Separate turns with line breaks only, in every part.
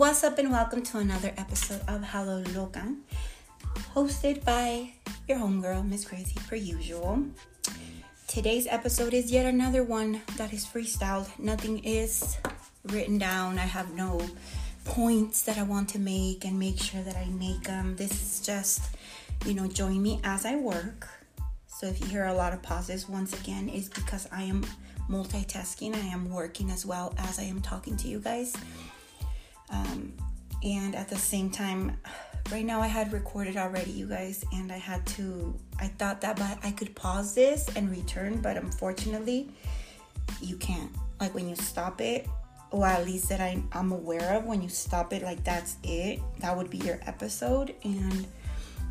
what's up, and welcome to another episode of Hello Loca, hosted by your homegirl, Miss Crazy, per usual. Today's episode is yet another one that is freestyled. Nothing is written down. I have no points that I want to make and make sure that I make them. This is just, you know, join me as I work. So if you hear a lot of pauses, once again, is because I am multitasking. I am working as well as I am talking to you guys. Um, and at the same time, right now I had recorded already, you guys, and I had to. I thought that I could pause this and return, but unfortunately, you can't. Like when you stop it, or at least that I, I'm aware of, when you stop it, like that's it. That would be your episode, and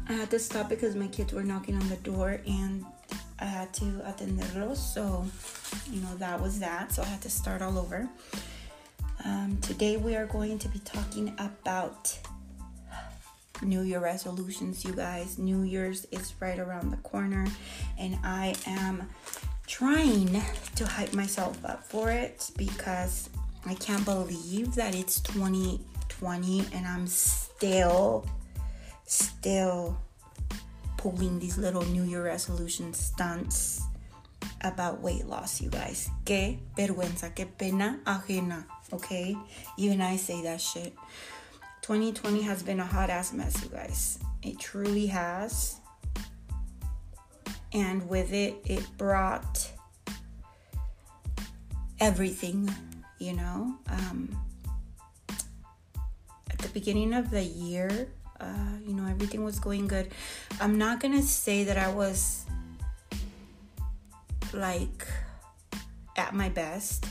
I had to stop because my kids were knocking on the door, and I had to atenderlos. So, you know, that was that. So I had to start all over. Um, today we are going to be talking about New Year resolutions, you guys. New Year's is right around the corner, and I am trying to hype myself up for it because I can't believe that it's 2020 and I'm still, still pulling these little New Year resolution stunts about weight loss, you guys. Que vergüenza, que pena ajena, okay? Even I say that shit. 2020 has been a hot ass mess, you guys. It truly has. And with it, it brought everything, you know. Um, at the beginning of the year, uh, you know, everything was going good. I'm not gonna say that I was like at my best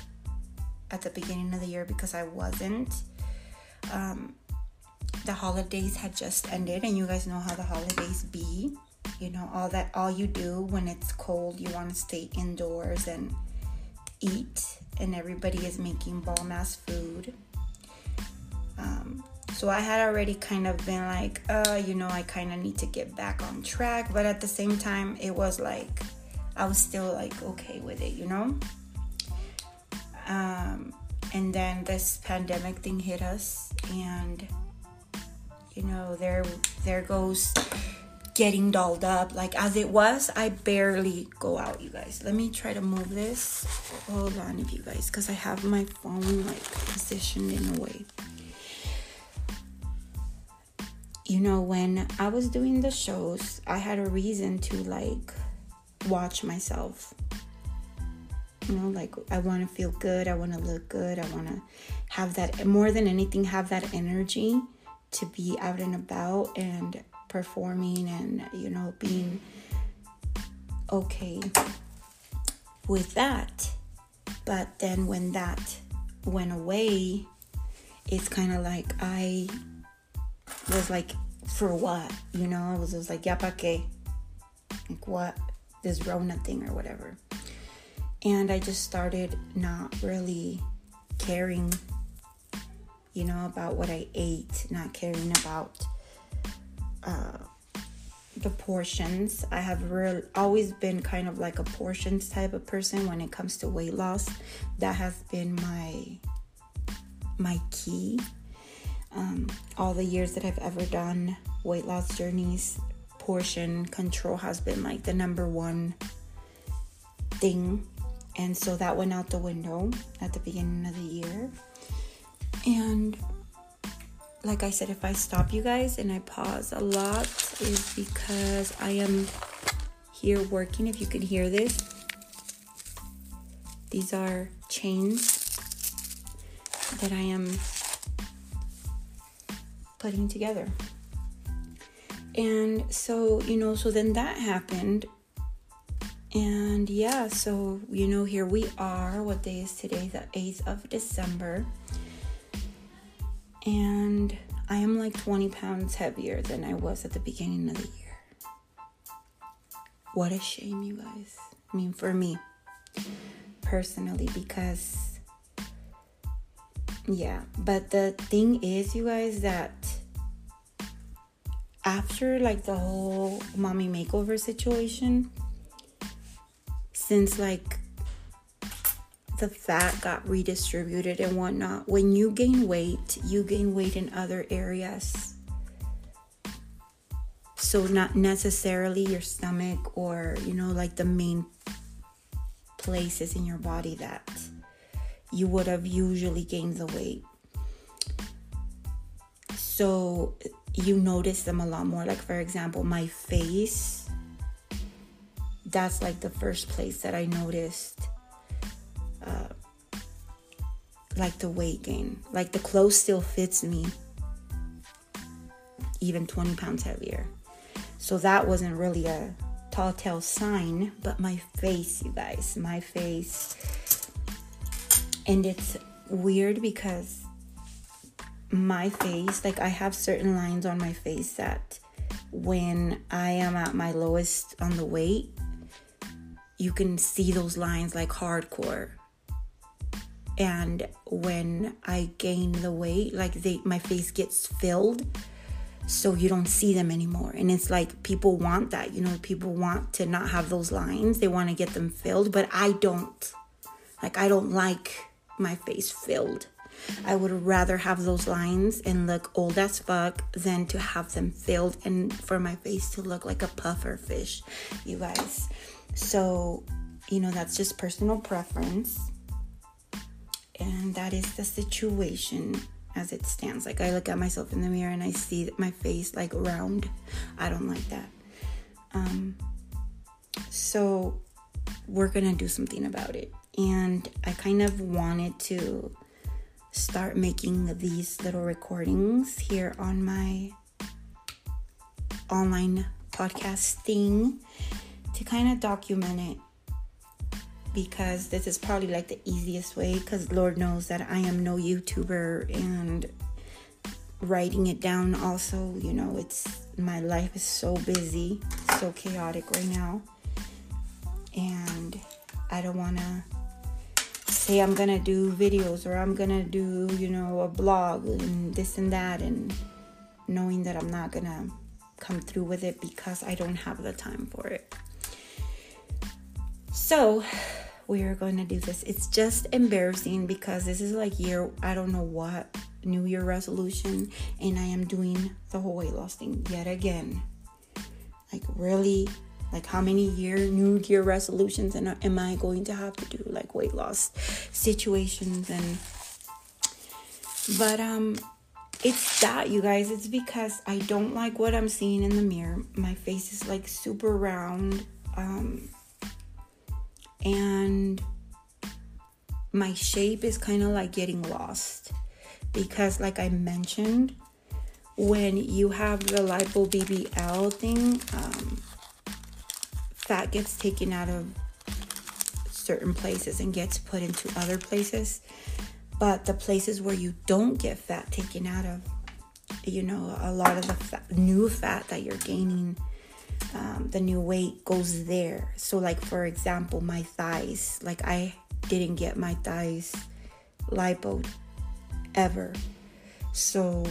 at the beginning of the year because I wasn't. Um, the holidays had just ended, and you guys know how the holidays be. You know, all that, all you do when it's cold, you want to stay indoors and eat, and everybody is making bomb food. Um, so I had already kind of been like, uh, you know, I kind of need to get back on track, but at the same time, it was like, I was still like okay with it, you know. Um, and then this pandemic thing hit us, and you know, there there goes getting dolled up. Like as it was, I barely go out, you guys. Let me try to move this. Hold on, if you guys, because I have my phone like positioned in a way. You know, when I was doing the shows, I had a reason to like watch myself. You know, like I want to feel good, I want to look good, I want to have that more than anything, have that energy to be out and about and performing and, you know, being okay with that. But then when that went away, it's kind of like I was like, for what? You know, I was just like, yeah pa que? Like, what? this Rona thing or whatever. And I just started not really caring, you know, about what I ate, not caring about uh, the portions. I have always been kind of like a portions type of person when it comes to weight loss. That has been my my key. Um, all the years that I've ever done weight loss journeys, portion control has been like the number one thing. And so that went out the window at the beginning of the year. And like I said, if I stop you guys and I pause a lot, is because I am here working. If you can hear this, these are chains that I am putting together. And so, you know, so then that happened. And yeah, so, you know, here we are. What day is today? The 8th of December. And I am like 20 pounds heavier than I was at the beginning of the year. What a shame, you guys. I mean, for me personally, because yeah, but the thing is, you guys, that after like the whole mommy makeover situation, since like the fat got redistributed and whatnot. When you gain weight, you gain weight in other areas. So, not necessarily your stomach or, you know, like the main places in your body that you would have usually gained the weight. So, you notice them a lot more. Like, for example, my face, that's like the first place that I noticed uh, like the weight gain. Like the clothes still fits me, even 20 pounds heavier. So that wasn't really a tall tale sign, but my face, you guys, my face. And it's weird because my face, like I have certain lines on my face that when I am at my lowest on the weight, you can see those lines like hardcore. And when i gain the weight like they my face gets filled so you don't see them anymore. And it's like people want that you know people want to not have those lines. They want to get them filled but i don't. Like i don't like my face filled. I would rather have those lines and look old as fuck than to have them filled and for my face to look like a puffer fish you guys so you know that's just personal preference and that is the situation as it stands. Like I look at myself in the mirror and I see my face like round. I don't like that. Um, so we're gonna do something about it. And I kind of wanted to start making these little recordings here on my online podcast thing to kind of document it because this is probably like the easiest way because Lord knows that I am no YouTuber and writing it down also, you know, it's my life is so busy, so chaotic right now. And I don't want to say I'm going to do videos or I'm going to do, you know, a blog and this and that and knowing that I'm not going to come through with it because I don't have the time for it. So, we are going to do this. It's just embarrassing because this is like year, I don't know what, New Year resolution, and I am doing the whole weight loss thing yet again. Like, really? Like, how many year New Year resolutions and am I going to have to do like weight loss situations and but um it's that you guys it's because i don't like what i'm seeing in the mirror my face is like super round um and my shape is kind of like getting lost because like i mentioned when you have the lipo bbl thing um, fat gets taken out of certain places and gets put into other places. But the places where you don't get fat taken out of you know a lot of the fat, new fat that you're gaining um, the new weight goes there. So, like for example, my thighs, like I didn't get my thighs lipo ever. So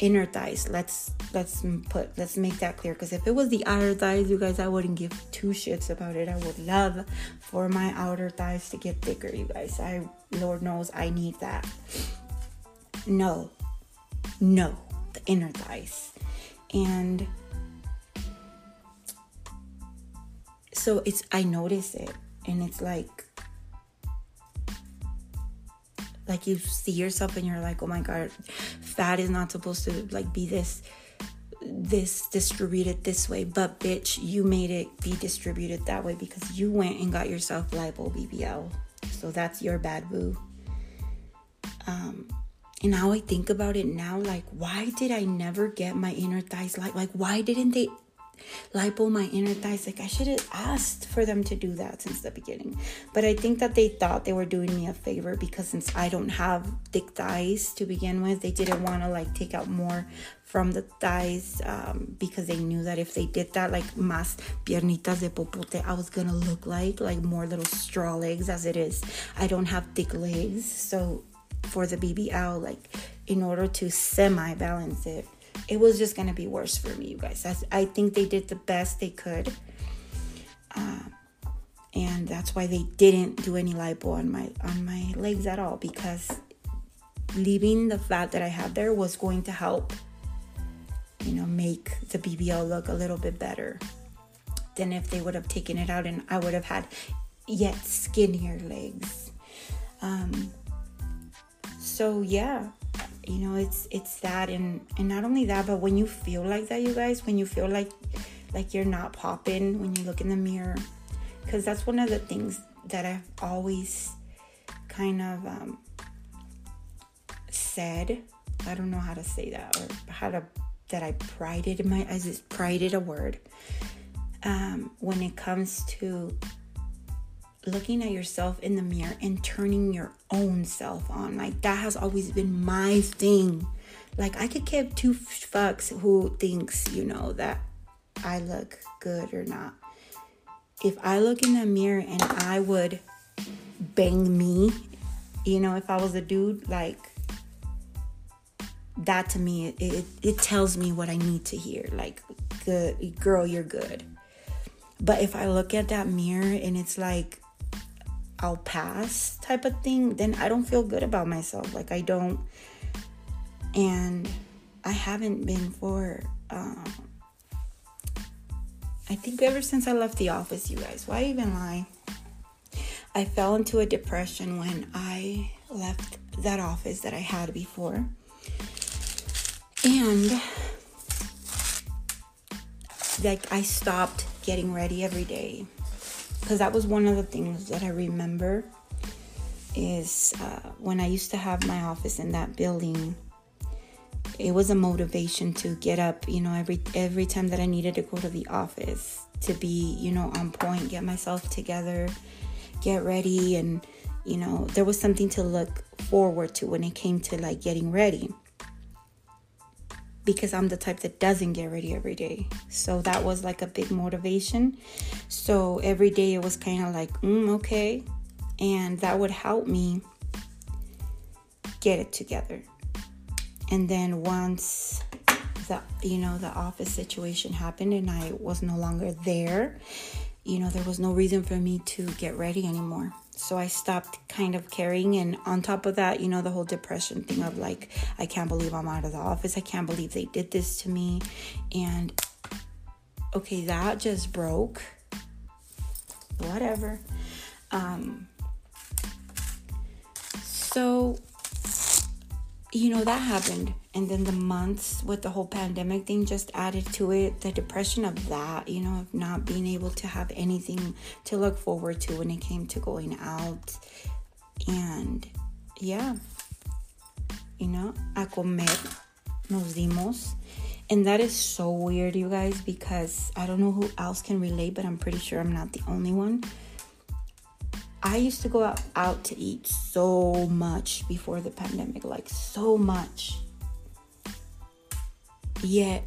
inner thighs let's let's put let's make that clear. Because if it was the outer thighs you guys i wouldn't give two shits about it. I would love for my outer thighs to get thicker you guys. I lord knows i need that. No. No. The inner thighs. And so it's I notice it and it's like like you see yourself and you're like, oh my god, fat is not supposed to like be this this distributed this way, but bitch, you made it be distributed that way because you went and got yourself lipo BBL. So that's your bad boo. Um and now I think about it now, like why did I never get my inner thighs like like why didn't they lipo my inner thighs. Like I should have asked for them to do that since the beginning. But I think that they thought they were doing me a favor because since I don't have thick thighs to begin with, they didn't want to like take out more from the thighs um, because they knew that if they did that, like más piernitas de popote, I was gonna look like like more little straw legs as it is. I don't have thick legs, so for the BBL, like in order to semi balance it it was just gonna be worse for me, you guys. I, I think they did the best they could. Um, and that's why they didn't do any lipo on my on my legs at all because leaving the fat that I had there was going to help you know make the BBL look a little bit better than if they would have taken it out and I would have had yet skinnier legs um so yeah you know it's it's that and and not only that but when you feel like that you guys when you feel like like you're not popping when you look in the mirror because that's one of the things that i've always kind of um, said. I don't know how to say that or how to that i prided in my is prided a word um, when it comes to looking at yourself in the mirror and turning your own self on. Like that has always been my thing. Like I could give two fucks who thinks, you know, that I look good or not. If I look in the mirror and I would bang me, you know, if I was a dude, like that to me, it, it, it tells me what I need to hear. Like, good girl, you're good. But if I look at that mirror and it's like I'll pass type of thing, then I don't feel good about myself. Like I don't, and I haven't been for. Um, I think ever since I left the office, you guys. Why even lie? I fell into a depression when I left that office that I had before. And like I stopped getting ready every day because that was one of the things that I remember is uh, when I used to have my office in that building. It was a motivation to get up, you know, every every time that I needed to go to the office to be, you know, on point, get myself together, get ready, and you know, there was something to look forward to when it came to like getting ready because I'm the type that doesn't get ready every day. So that was like a big motivation. So every day it was kind of like, mm, okay. And that would help me get it together. And then once the you know the office situation happened and I was no longer there, you know, there was no reason for me to get ready anymore. So I stopped kind of caring. And on top of that, you know, the whole depression thing of like, I can't believe I'm out of the office. I can't believe they did this to me. And okay, that just broke. Whatever. Um, so, you know, that happened. And then the months with the whole pandemic thing just added to it the depression of that you know of not being able to have anything to look forward to when it came to going out. And yeah. You know a comer nos dimos. And that is so weird you guys because i don't know who else can relate but i'm pretty sure i'm not the only one I used to go out, out to eat so much before the pandemic, like so much. Yet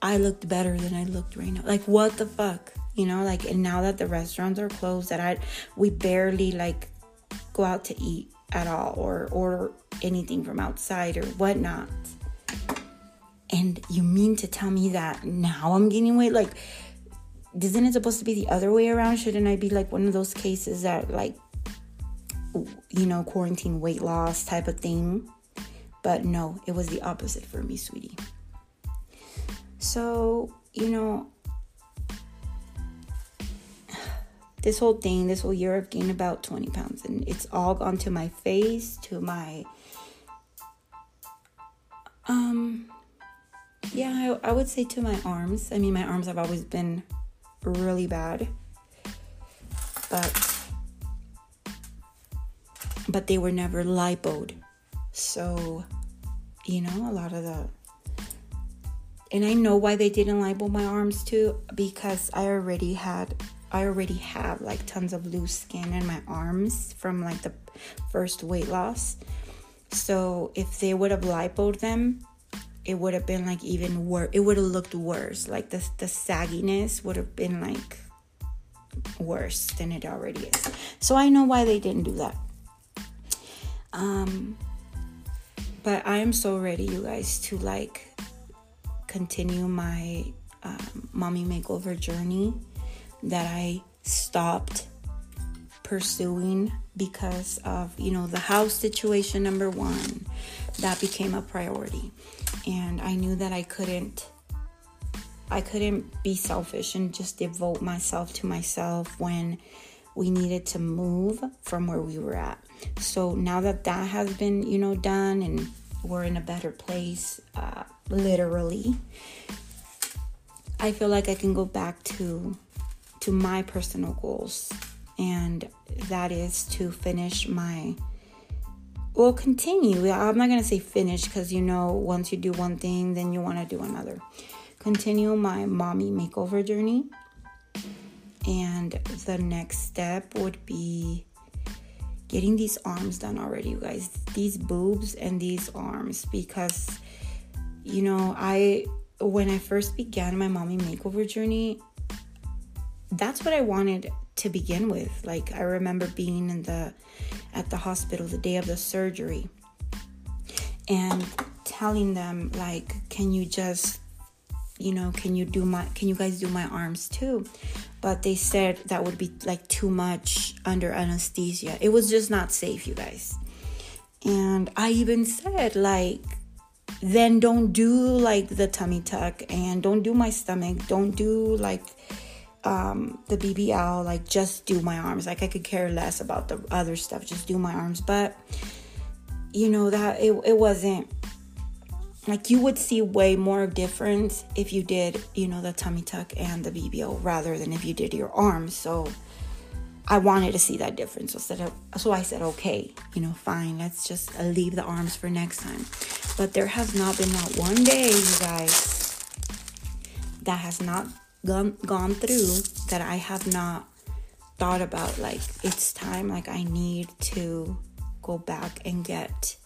I looked better than I looked right now. Like what the fuck? You know, like and now that the restaurants are closed that I we barely like go out to eat at all or order anything from outside or whatnot. And you mean to tell me that now I'm gaining weight? Like, isn't it supposed to be the other way around? Shouldn't I be like one of those cases that, like, you know, quarantine weight loss type of thing? But no, it was the opposite for me, sweetie. So, you know, this whole thing, this whole year, I've gained about 20 pounds, and it's all gone to my face, to my, um, yeah, I, I would say to my arms. I mean, my arms have always been really bad, but, but they were never lipoed. So, you know, a lot of the and I know why they didn't lipo my arms too because I already had I already have like tons of loose skin in my arms from like the first weight loss. So if they would have lipoed them, it would have been like even worse. It would have looked worse. Like the the sagginess would have been like worse than it already is. So I know why they didn't do that. Um but I am so ready, you guys, to like continue my um, mommy makeover journey that I stopped pursuing because of, you know, the house situation, number one. That became a priority. And I knew that I couldn't. I couldn't be selfish and just devote myself to myself when we needed to move from where we were at. So now that that has been, you know, done and we're in a better place, uh, literally, I feel like I can go back to to my personal goals, and that is to finish my. Well, continue. I'm not gonna say finish because you know once you do one thing, then you want to do another. Continue my mommy makeover journey and the next step would be getting these arms done already, you guys. These boobs and these arms because you know, I when I first began my mommy makeover journey, that's what I wanted to begin with. Like I remember being in the at the hospital the day of the surgery and telling them like, "Can you just you know, can you do my can you guys do my arms too?" but they said that would be like too much under anesthesia. It was just not safe, you guys. And I even said, like, then don't do like the tummy tuck and don't do my stomach. Don't do like um, the BBL. Like, just do my arms. Like, I could care less about the other stuff. Just do my arms. But, you know, that it, it wasn't like you would see way more difference if you did you know the tummy tuck and the bbl rather than if you did your arms so i wanted to see that difference so, said, so i said okay you know fine let's just leave the arms for next time but there has not been not one day you guys that has not gone gone through that i have not thought about like it's time like i need to go back and get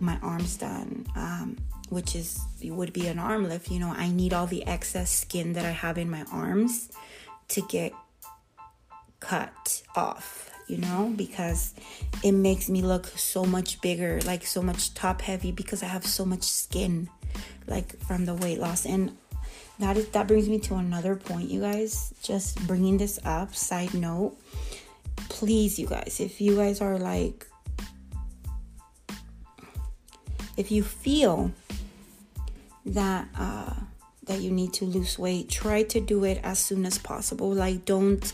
my arms done, um, which is would be an arm lift. You know, I need all the excess skin that I have in my arms to get cut off. You know, because it makes me look so much bigger, like so much top heavy, because I have so much skin, like from the weight loss. And that is that brings me to another point, you guys. Just bringing this up. Side note, please, you guys, if you guys are like if you feel that uh, that you need to lose weight, try to do it as soon as possible. Like don't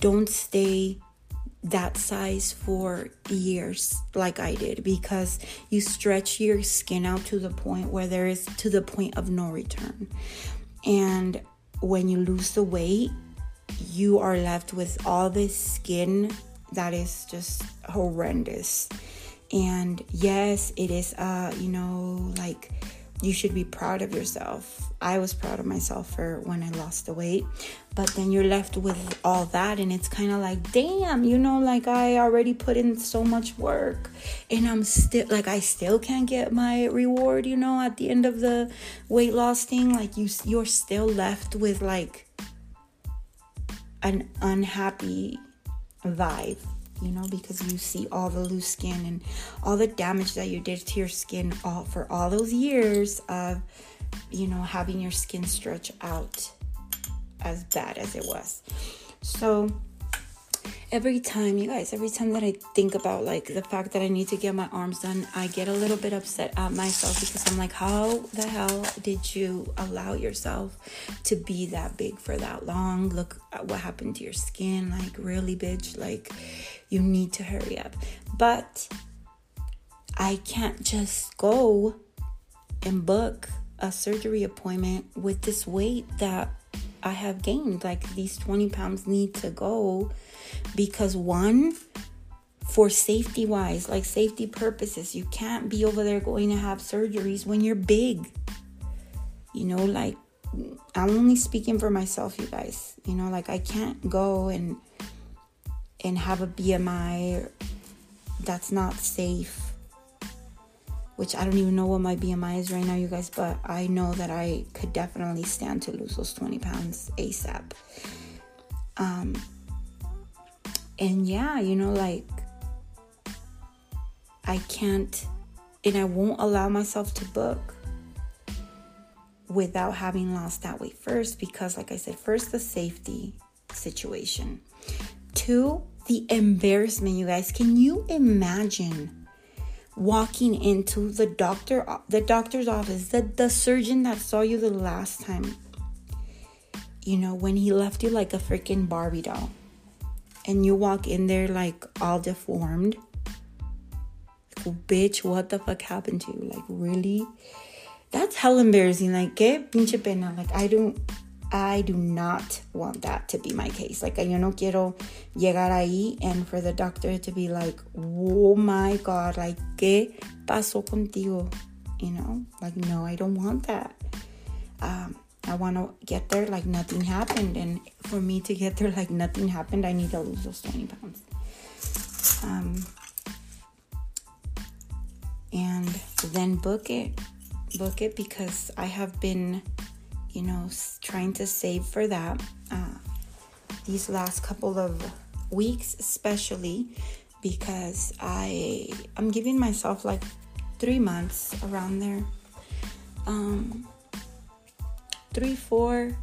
don't stay that size for years like I did because you stretch your skin out to the point where there is to the point of no return. And when you lose the weight, you are left with all this skin that is just horrendous. And yes, it is, uh, you know, like you should be proud of yourself. I was proud of myself for when I lost the weight. But then you're left with all that, and it's kind of like, damn, you know, like I already put in so much work, and I'm still like, I still can't get my reward, you know, at the end of the weight loss thing. Like, you, you're still left with like an unhappy vibe you know, because you see all the loose skin and all the damage that you did to your skin all for all those years of, you know, having your skin stretch out as bad as it was. So every time, you guys, every time that I think about like the fact that I need to get my arms done, I get a little bit upset at myself because I'm like, how the hell did you allow yourself to be that big for that long? Look at what happened to your skin. Like, really, bitch? Like, you need to hurry up. But I can't just go and book a surgery appointment with this weight that I have gained. Like, these 20 pounds need to go because one for safety wise like safety purposes you can't be over there going to have surgeries when you're big. You know like i'm only speaking for myself you guys. You know like i can't go and and have a bmi that's not safe which I don't even know what my BMI is right now, you guys, but I know that I could definitely stand to lose those 20 pounds ASAP. Um, and yeah, you know, like I can't and I won't allow myself to book without having lost that weight first because like I said, first the safety situation. Two, the embarrassment, you guys. Can you imagine walking into the doctor the doctor's office, the, the surgeon that saw you the last time? You know, when he left you like a freaking Barbie doll. And you walk in there like all deformed. Like, bitch, what the fuck happened to you? Like, really? That's hell embarrassing. Like, get pinche pena. Like, I don't I do not want that to be my case. Like, yo no quiero llegar ahí and for the doctor to be like, oh my God, like, ¿qué pasó contigo? You know, like, no, I don't want that. Um, I want to get there like nothing happened. And for me to get there like nothing happened, I need to lose those 20 pounds. Um, and then book it. Book it because I have been you know, trying to save for that uh, these last couple of weeks, especially because I I'm giving myself like three months around there, um, three four.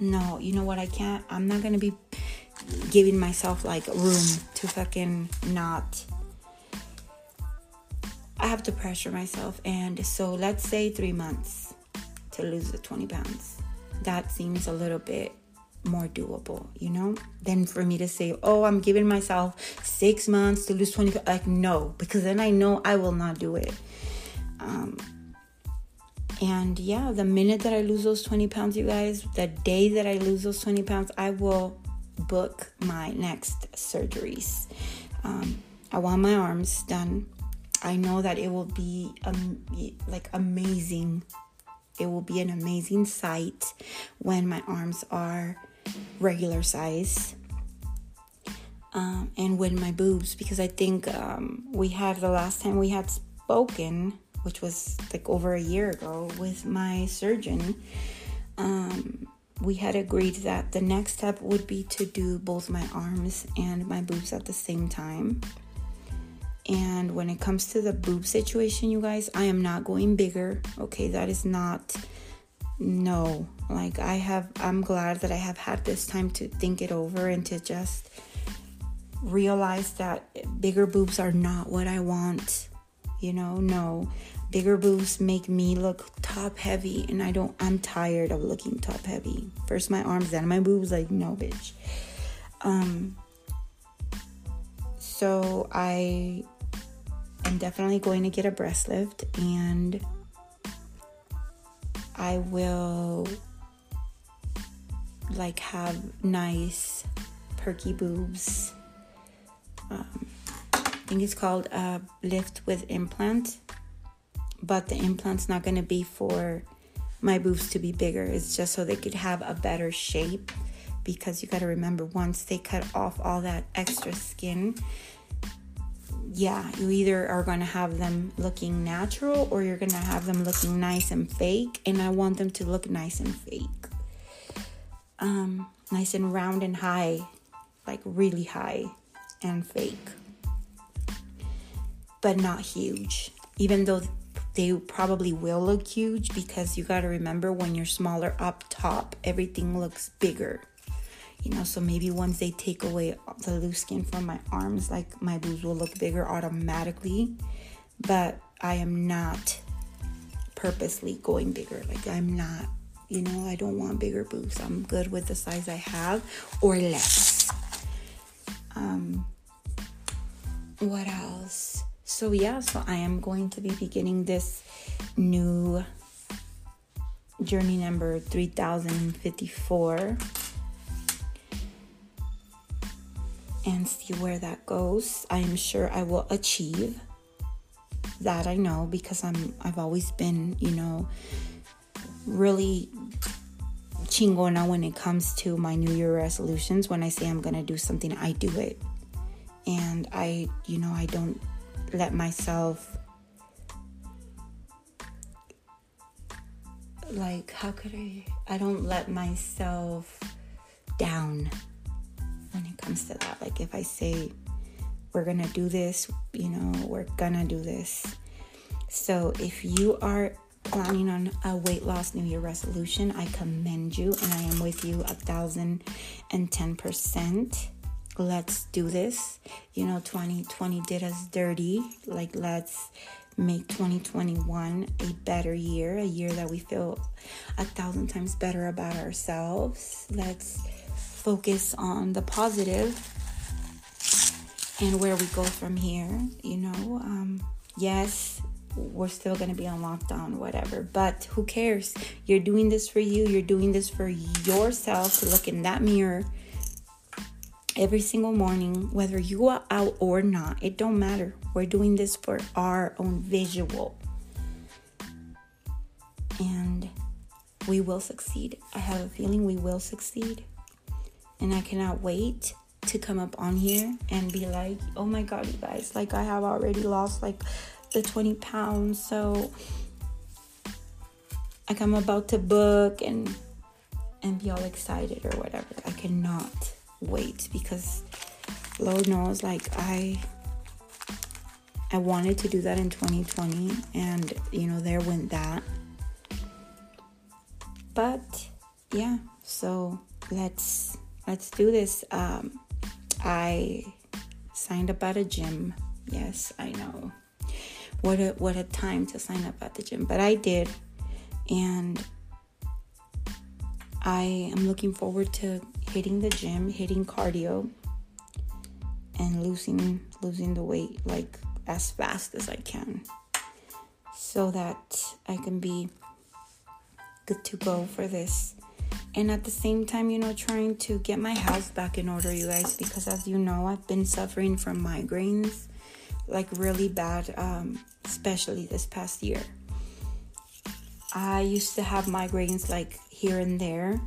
No, you know what? I can't. I'm not gonna be giving myself like room to fucking not. I have to pressure myself, and so let's say three months to lose the 20 pounds. That seems a little bit more doable, you know, than for me to say, oh, I'm giving myself six months to lose 20. Like, no, because then I know I will not do it. Um, and yeah, the minute that I lose those 20 pounds, you guys, the day that I lose those 20 pounds, I will book my next surgeries. Um, I want my arms done. I know that it will be um, like amazing it will be an amazing sight when my arms are regular size. Um, and when my boobs, because I think um, we had the last time we had spoken, which was like over a year ago, with my surgeon, um, we had agreed that the next step would be to do both my arms and my boobs at the same time. And when it comes to the boob situation, you guys, I am not going bigger. Okay, that is not no. Like I have I'm glad that I have had this time to think it over and to just realize that bigger boobs are not what I want. You know, no. Bigger boobs make me look top heavy and I don't I'm tired of looking top heavy. First my arms, then my boobs like no bitch. Um so I I'm definitely going to get a breast lift and I will like have nice perky boobs. Um, I think it's called a lift with implant, but the implant's not going to be for my boobs to be bigger. It's just so they could have a better shape because you got to remember once they cut off all that extra skin, yeah, you either are going to have them looking natural or you're going to have them looking nice and fake. And I want them to look nice and fake. Um, nice and round and high, like really high and fake, but not huge. Even though they probably will look huge because you got to remember when you're smaller up top, everything looks bigger you know so maybe once they take away the loose skin from my arms like my boobs will look bigger automatically. But i am not purposely going bigger. Like i'm not you know i don't want bigger boobs. I'm good with the size i have or less. Um what else? So yeah so i am going to be beginning this new journey number 3054 and see where that goes. I am sure I will achieve that I know because I'm I've always been, you know, really chingona when it comes to my new year resolutions. When I say I'm going to do something, I do it. And I, you know, I don't let myself like how could I I don't let myself down when it comes to that. Like if I say we're gonna do this, you know, we're gonna do this. So if you are planning on a weight loss New Year resolution, I commend you and I am with you a thousand and ten percent. Let's do this. You know, 2020 did us dirty. Like, let's make 2021 a better year, a year that we feel a thousand times better about ourselves. Let's focus on the positive and where we go from here. You know, um, yes, we're still going to be on lockdown, whatever. But who cares? You're doing this for you. You're doing this for yourself to look in that mirror every single morning, whether you are out or not. It don't matter. We're doing this for our own visual. And we will succeed. I have a feeling we will succeed. And I cannot wait to come up on here and be like, oh my god, you guys, like I have already lost like the 20 pounds. So like I'm about to book and and be all excited or whatever. I cannot wait because Lord knows like I I wanted to do that in 2020 and you know there went that. But yeah, so let's let's do this. Um I signed up at a gym. Yes, I know. What a what a time to sign up at the gym, but I did. And I am looking forward to hitting the gym, hitting cardio and losing losing the weight like as fast as I can so that I can be good to go for this and at the same time, you know, trying to get my house back in order, you guys, because as you know, I've been suffering from migraines like really bad, um, especially this past year. I used to have migraines like here and there,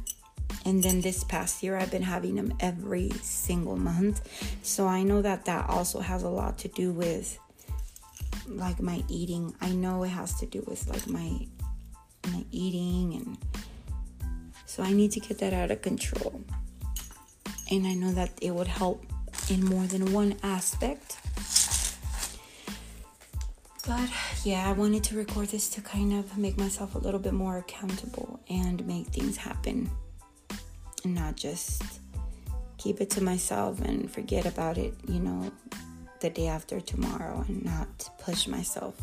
and then this past year, I've been having them every single month. So I know that that also has a lot to do with like my eating. I know it has to do with like my my eating and so I need to get that out of control. And I know that it would help in more than one aspect. But yeah, I wanted to record this to kind of make myself a little bit more accountable and make things happen. And not just keep it to myself and forget about it, you know, the day after tomorrow and not push myself.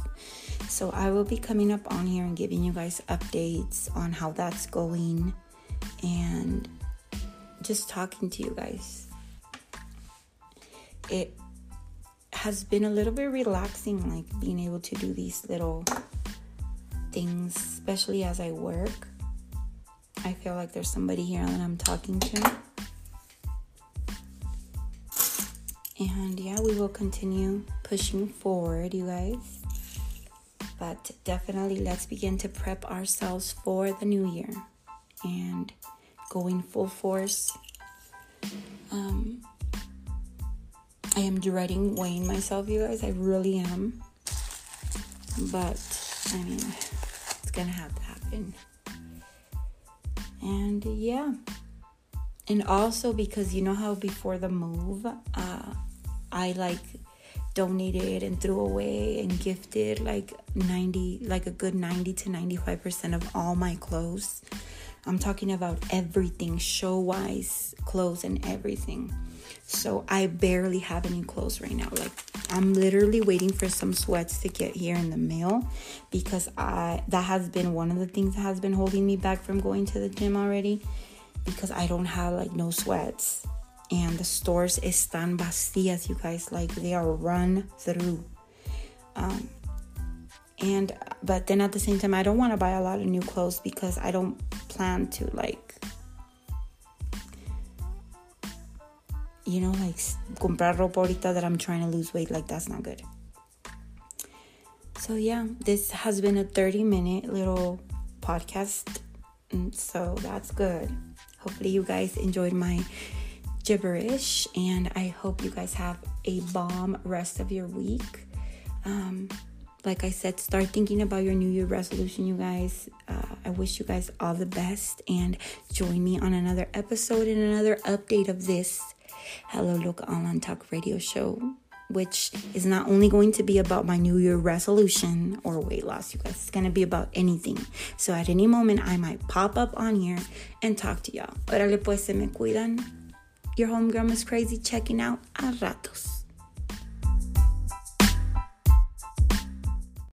So I will be coming up on here and giving you guys updates on how that's going and just talking to you guys. It has been a little bit relaxing, like being able to do these little things, especially as I work. I feel like there's somebody here that I'm talking to. And yeah, we will continue pushing forward, you guys. But definitely, let's begin to prep ourselves for the new year and going full force. Um, I am dreading weighing myself, you guys. I really am. But, I mean, it's gonna have to happen. And yeah. And also because you know how before the move, uh, I like donated and threw away and gifted like 90 like a good 90 to 95% of all my clothes I'm talking about everything, show wise, clothes, and everything. So I barely have any clothes right now. Like I'm literally waiting for some sweats to get here in the mail because I that has been one of the things that has been holding me back from going to the gym already because I don't have like no sweats and the stores están vacías you guys like they are run through um and but then at the same time i don't want to buy a lot of new clothes because i don't plan to like you know like comprar ropa ahorita that i'm trying to lose weight like that's not good. So yeah this has been a 30 minute little podcast mm, so that's good. Hopefully you guys enjoyed my gibberish and i hope you guys have a bomb rest of your week. Um, like I said, start thinking about your New Year resolution, you guys. Uh, I wish you guys all the best and join me on another episode and another update of this Hello Loca Online Talk radio show. which is not only going to be about my New Year resolution or weight loss, you guys. It's going to be about anything. So at any moment, I might pop up on here and talk to y'all. Órale, pues, se me cuidan. Your homegirl Miss Crazy checking out a ratos.